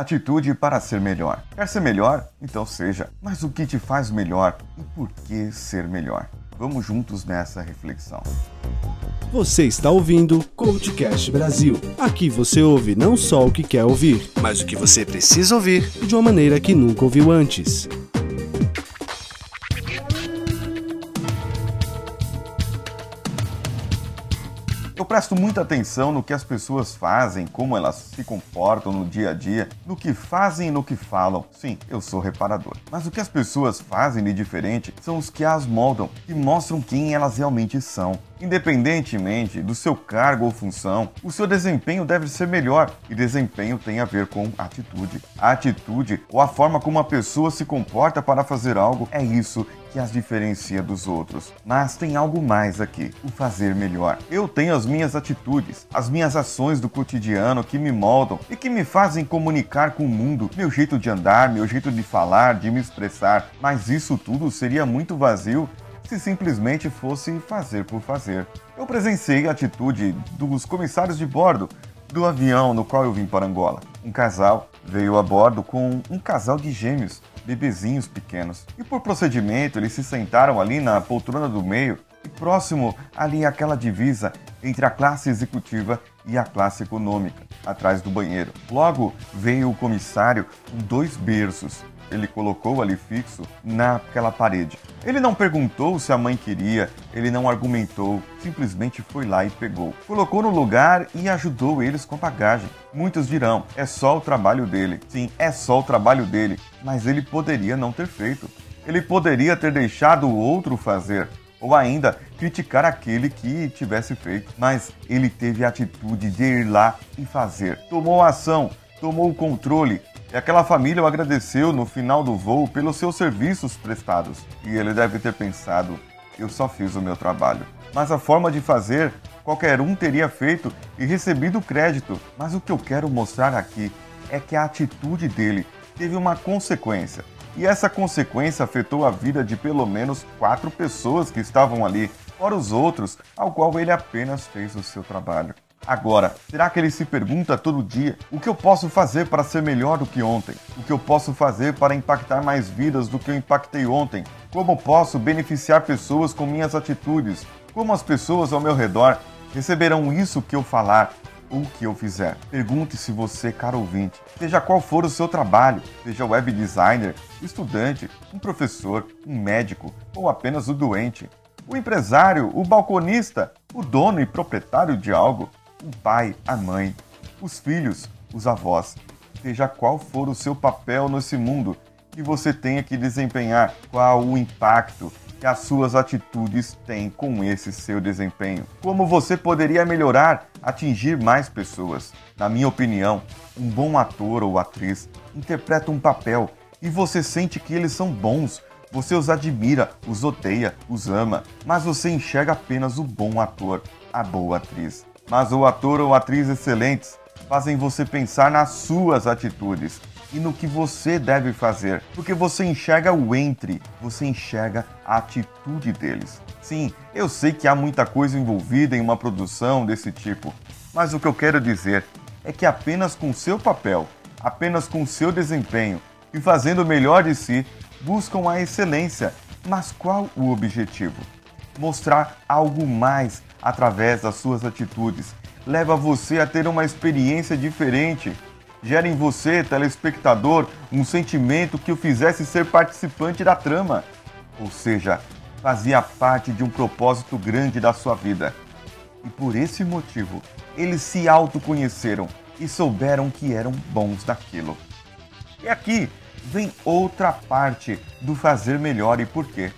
Atitude para ser melhor. Quer ser melhor? Então seja. Mas o que te faz melhor e por que ser melhor? Vamos juntos nessa reflexão. Você está ouvindo Coachcast Brasil. Aqui você ouve não só o que quer ouvir, mas o que você precisa ouvir de uma maneira que nunca ouviu antes. Eu presto muita atenção no que as pessoas fazem, como elas se comportam no dia a dia, no que fazem e no que falam. Sim, eu sou reparador. Mas o que as pessoas fazem de diferente são os que as moldam, que mostram quem elas realmente são. Independentemente do seu cargo ou função, o seu desempenho deve ser melhor e desempenho tem a ver com atitude. A atitude ou a forma como a pessoa se comporta para fazer algo é isso que as diferencia dos outros. Mas tem algo mais aqui: o fazer melhor. Eu tenho as minhas atitudes, as minhas ações do cotidiano que me moldam e que me fazem comunicar com o mundo, meu jeito de andar, meu jeito de falar, de me expressar. Mas isso tudo seria muito vazio se simplesmente fosse fazer por fazer. Eu presenciei a atitude dos comissários de bordo do avião no qual eu vim para Angola. Um casal veio a bordo com um casal de gêmeos bebezinhos pequenos. E por procedimento, eles se sentaram ali na poltrona do meio e próximo ali àquela divisa entre a classe executiva e a classe econômica, atrás do banheiro. Logo veio o comissário com dois berços ele colocou ali fixo naquela parede. Ele não perguntou se a mãe queria, ele não argumentou, simplesmente foi lá e pegou. Colocou no lugar e ajudou eles com a bagagem. Muitos dirão, é só o trabalho dele. Sim, é só o trabalho dele, mas ele poderia não ter feito. Ele poderia ter deixado o outro fazer, ou ainda criticar aquele que tivesse feito, mas ele teve a atitude de ir lá e fazer. Tomou ação, tomou o controle, e aquela família o agradeceu no final do voo pelos seus serviços prestados. E ele deve ter pensado: eu só fiz o meu trabalho. Mas a forma de fazer, qualquer um teria feito e recebido crédito. Mas o que eu quero mostrar aqui é que a atitude dele teve uma consequência. E essa consequência afetou a vida de pelo menos quatro pessoas que estavam ali, fora os outros, ao qual ele apenas fez o seu trabalho. Agora, será que ele se pergunta todo dia o que eu posso fazer para ser melhor do que ontem? O que eu posso fazer para impactar mais vidas do que eu impactei ontem? Como posso beneficiar pessoas com minhas atitudes? Como as pessoas ao meu redor receberão isso que eu falar ou que eu fizer? Pergunte-se você, caro ouvinte, seja qual for o seu trabalho, seja web designer, estudante, um professor, um médico ou apenas o doente, o empresário, o balconista, o dono e proprietário de algo o pai, a mãe, os filhos, os avós. Seja qual for o seu papel nesse mundo que você tenha que desempenhar, qual o impacto que as suas atitudes têm com esse seu desempenho. Como você poderia melhorar, atingir mais pessoas. Na minha opinião, um bom ator ou atriz interpreta um papel e você sente que eles são bons. Você os admira, os odeia, os ama, mas você enxerga apenas o bom ator, a boa atriz mas o ator ou atriz excelentes fazem você pensar nas suas atitudes e no que você deve fazer, porque você enxerga o entre, você enxerga a atitude deles. Sim, eu sei que há muita coisa envolvida em uma produção desse tipo, mas o que eu quero dizer é que apenas com seu papel, apenas com seu desempenho e fazendo o melhor de si, buscam a excelência. Mas qual o objetivo? Mostrar algo mais através das suas atitudes. Leva você a ter uma experiência diferente. Gera em você, telespectador, um sentimento que o fizesse ser participante da trama. Ou seja, fazia parte de um propósito grande da sua vida. E por esse motivo, eles se autoconheceram e souberam que eram bons naquilo. E aqui vem outra parte do fazer melhor e por quê.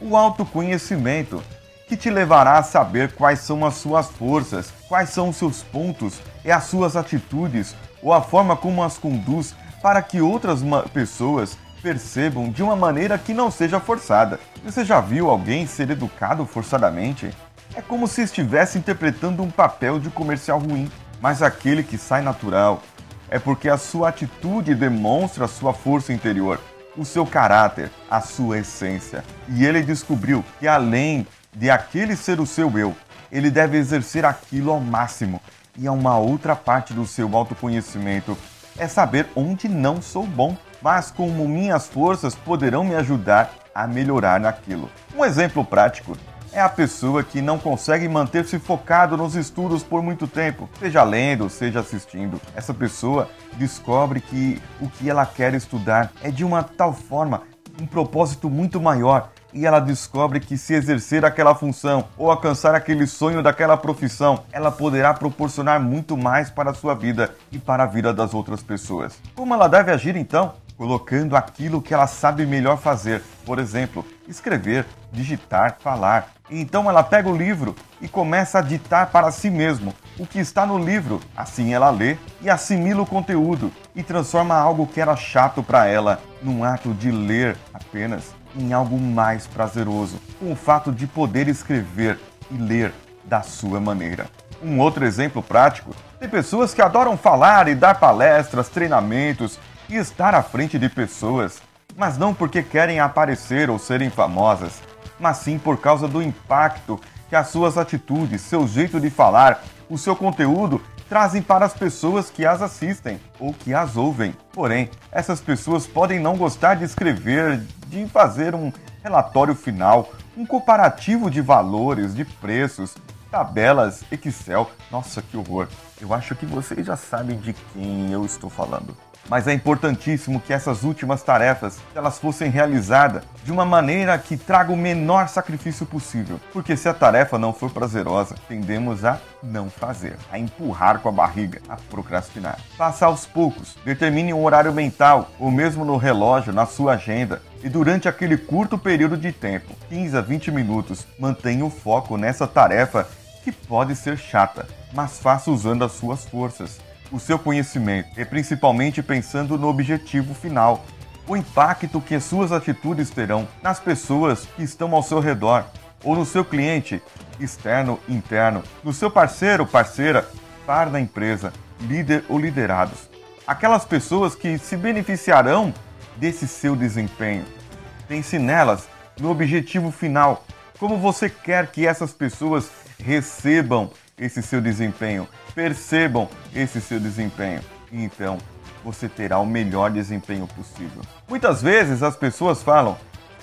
O autoconhecimento que te levará a saber quais são as suas forças, quais são os seus pontos e as suas atitudes ou a forma como as conduz para que outras pessoas percebam de uma maneira que não seja forçada. Você já viu alguém ser educado forçadamente? É como se estivesse interpretando um papel de comercial ruim, mas aquele que sai natural é porque a sua atitude demonstra a sua força interior, o seu caráter, a sua essência. E ele descobriu que além de aquele ser o seu eu, ele deve exercer aquilo ao máximo. E há uma outra parte do seu autoconhecimento é saber onde não sou bom, mas como minhas forças poderão me ajudar a melhorar naquilo. Um exemplo prático é a pessoa que não consegue manter-se focado nos estudos por muito tempo, seja lendo, seja assistindo. Essa pessoa descobre que o que ela quer estudar é de uma tal forma, um propósito muito maior, e ela descobre que se exercer aquela função ou alcançar aquele sonho daquela profissão, ela poderá proporcionar muito mais para a sua vida e para a vida das outras pessoas. Como ela deve agir então? Colocando aquilo que ela sabe melhor fazer, por exemplo, escrever, digitar, falar. Então ela pega o livro e começa a ditar para si mesmo o que está no livro. Assim ela lê e assimila o conteúdo e transforma algo que era chato para ela num ato de ler apenas em algo mais prazeroso, com o fato de poder escrever e ler da sua maneira. Um outro exemplo prático: tem pessoas que adoram falar e dar palestras, treinamentos e estar à frente de pessoas, mas não porque querem aparecer ou serem famosas, mas sim por causa do impacto que as suas atitudes, seu jeito de falar, o seu conteúdo trazem para as pessoas que as assistem ou que as ouvem. Porém, essas pessoas podem não gostar de escrever, de fazer um relatório final, um comparativo de valores, de preços, tabelas, Excel. Nossa, que horror! Eu acho que vocês já sabem de quem eu estou falando. Mas é importantíssimo que essas últimas tarefas elas fossem realizadas de uma maneira que traga o menor sacrifício possível, porque se a tarefa não for prazerosa, tendemos a não fazer, a empurrar com a barriga, a procrastinar. Faça aos poucos, determine um horário mental ou mesmo no relógio, na sua agenda, e durante aquele curto período de tempo, 15 a 20 minutos, mantenha o foco nessa tarefa que pode ser chata, mas faça usando as suas forças o seu conhecimento e principalmente pensando no objetivo final, o impacto que as suas atitudes terão nas pessoas que estão ao seu redor, ou no seu cliente, externo, interno, no seu parceiro, parceira, par da empresa, líder ou liderados. Aquelas pessoas que se beneficiarão desse seu desempenho. Pense nelas, no objetivo final, como você quer que essas pessoas recebam esse seu desempenho, percebam esse seu desempenho então você terá o melhor desempenho possível. Muitas vezes as pessoas falam: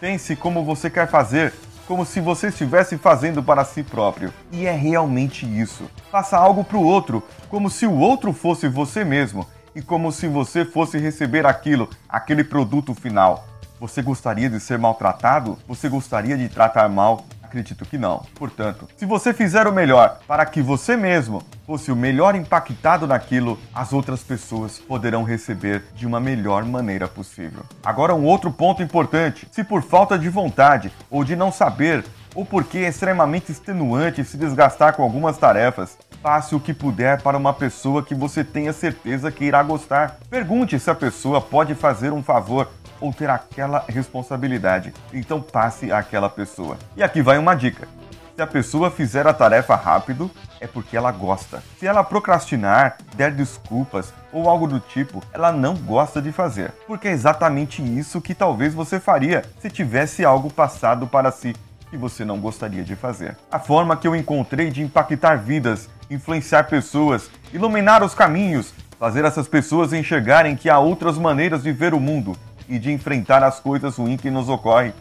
pense como você quer fazer, como se você estivesse fazendo para si próprio. E é realmente isso. Faça algo para o outro, como se o outro fosse você mesmo e como se você fosse receber aquilo, aquele produto final. Você gostaria de ser maltratado? Você gostaria de tratar mal Acredito que não. Portanto, se você fizer o melhor para que você mesmo fosse o melhor impactado naquilo, as outras pessoas poderão receber de uma melhor maneira possível. Agora, um outro ponto importante: se por falta de vontade ou de não saber, ou porque é extremamente extenuante se desgastar com algumas tarefas, faça o que puder para uma pessoa que você tenha certeza que irá gostar. Pergunte se a pessoa pode fazer um favor ou ter aquela responsabilidade. Então passe àquela pessoa. E aqui vai uma dica. Se a pessoa fizer a tarefa rápido, é porque ela gosta. Se ela procrastinar, der desculpas ou algo do tipo, ela não gosta de fazer. Porque é exatamente isso que talvez você faria se tivesse algo passado para si que você não gostaria de fazer. A forma que eu encontrei de impactar vidas, influenciar pessoas, iluminar os caminhos, fazer essas pessoas enxergarem que há outras maneiras de ver o mundo e de enfrentar as coisas ruins que nos ocorrem.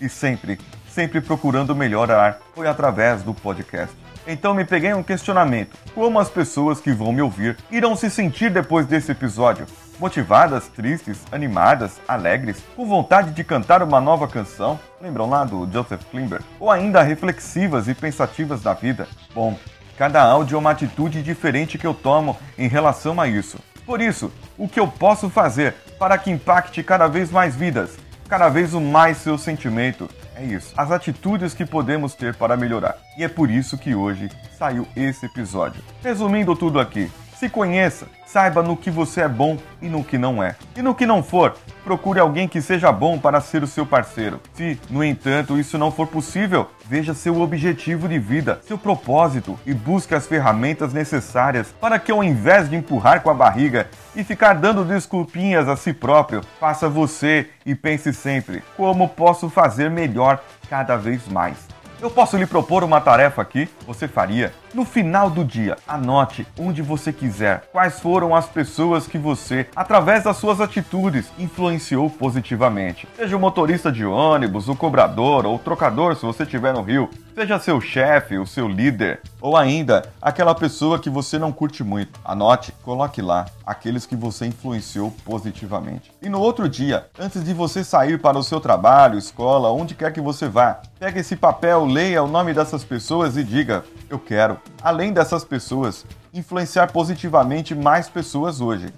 E sempre, sempre procurando melhorar, foi através do podcast. Então me peguei um questionamento: como as pessoas que vão me ouvir irão se sentir depois desse episódio? Motivadas, tristes, animadas, alegres, com vontade de cantar uma nova canção? Lembram lá do Joseph Klimber? Ou ainda reflexivas e pensativas da vida? Bom, cada áudio é uma atitude diferente que eu tomo em relação a isso. Por isso, o que eu posso fazer para que impacte cada vez mais vidas, cada vez o mais seu sentimento? É isso, as atitudes que podemos ter para melhorar. E é por isso que hoje saiu esse episódio. Resumindo tudo aqui, se conheça, saiba no que você é bom e no que não é. E no que não for, procure alguém que seja bom para ser o seu parceiro. Se, no entanto, isso não for possível, veja seu objetivo de vida, seu propósito e busque as ferramentas necessárias para que, ao invés de empurrar com a barriga e ficar dando desculpinhas a si próprio, faça você e pense sempre: como posso fazer melhor cada vez mais? Eu posso lhe propor uma tarefa aqui? Você faria? No final do dia, anote onde você quiser quais foram as pessoas que você, através das suas atitudes, influenciou positivamente. Seja o motorista de ônibus, o cobrador ou o trocador, se você estiver no Rio, seja seu chefe, o seu líder, ou ainda aquela pessoa que você não curte muito. Anote, coloque lá aqueles que você influenciou positivamente. E no outro dia, antes de você sair para o seu trabalho, escola, onde quer que você vá, pegue esse papel, leia o nome dessas pessoas e diga: Eu quero, além dessas pessoas, influenciar positivamente mais pessoas hoje.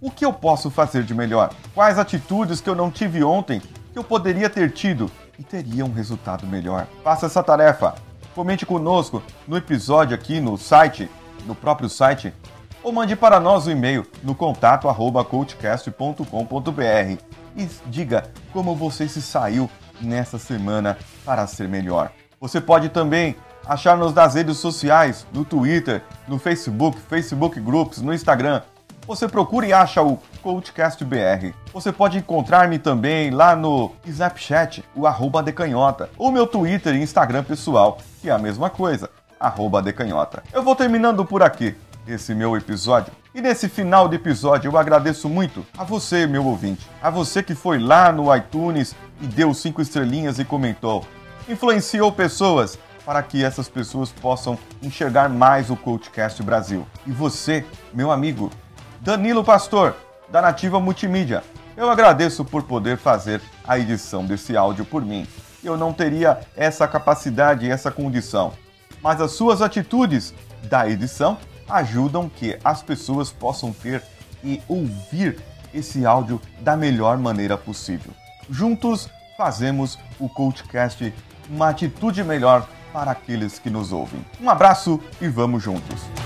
O que eu posso fazer de melhor? Quais atitudes que eu não tive ontem que eu poderia ter tido e teria um resultado melhor? Faça essa tarefa. Comente conosco no episódio aqui no site, no próprio site, ou mande para nós o um e-mail no contato coachcast.com.br e diga como você se saiu nessa semana para ser melhor. Você pode também achar-nos nas redes sociais, no Twitter, no Facebook, Facebook Groups, no Instagram. Você procura e acha o CoachCast BR. Você pode encontrar-me também lá no Snapchat, o arroba decanhota, ou meu Twitter e Instagram pessoal, que é a mesma coisa, arroba decanhota. Eu vou terminando por aqui esse meu episódio. E nesse final de episódio eu agradeço muito a você, meu ouvinte, a você que foi lá no iTunes e deu cinco estrelinhas e comentou. Influenciou pessoas para que essas pessoas possam enxergar mais o Coachcast Brasil. E você, meu amigo, Danilo Pastor, da Nativa Multimídia, eu agradeço por poder fazer a edição desse áudio por mim. Eu não teria essa capacidade e essa condição. Mas as suas atitudes da edição ajudam que as pessoas possam ter e ouvir esse áudio da melhor maneira possível. Juntos fazemos o Coachcast uma atitude melhor para aqueles que nos ouvem. Um abraço e vamos juntos!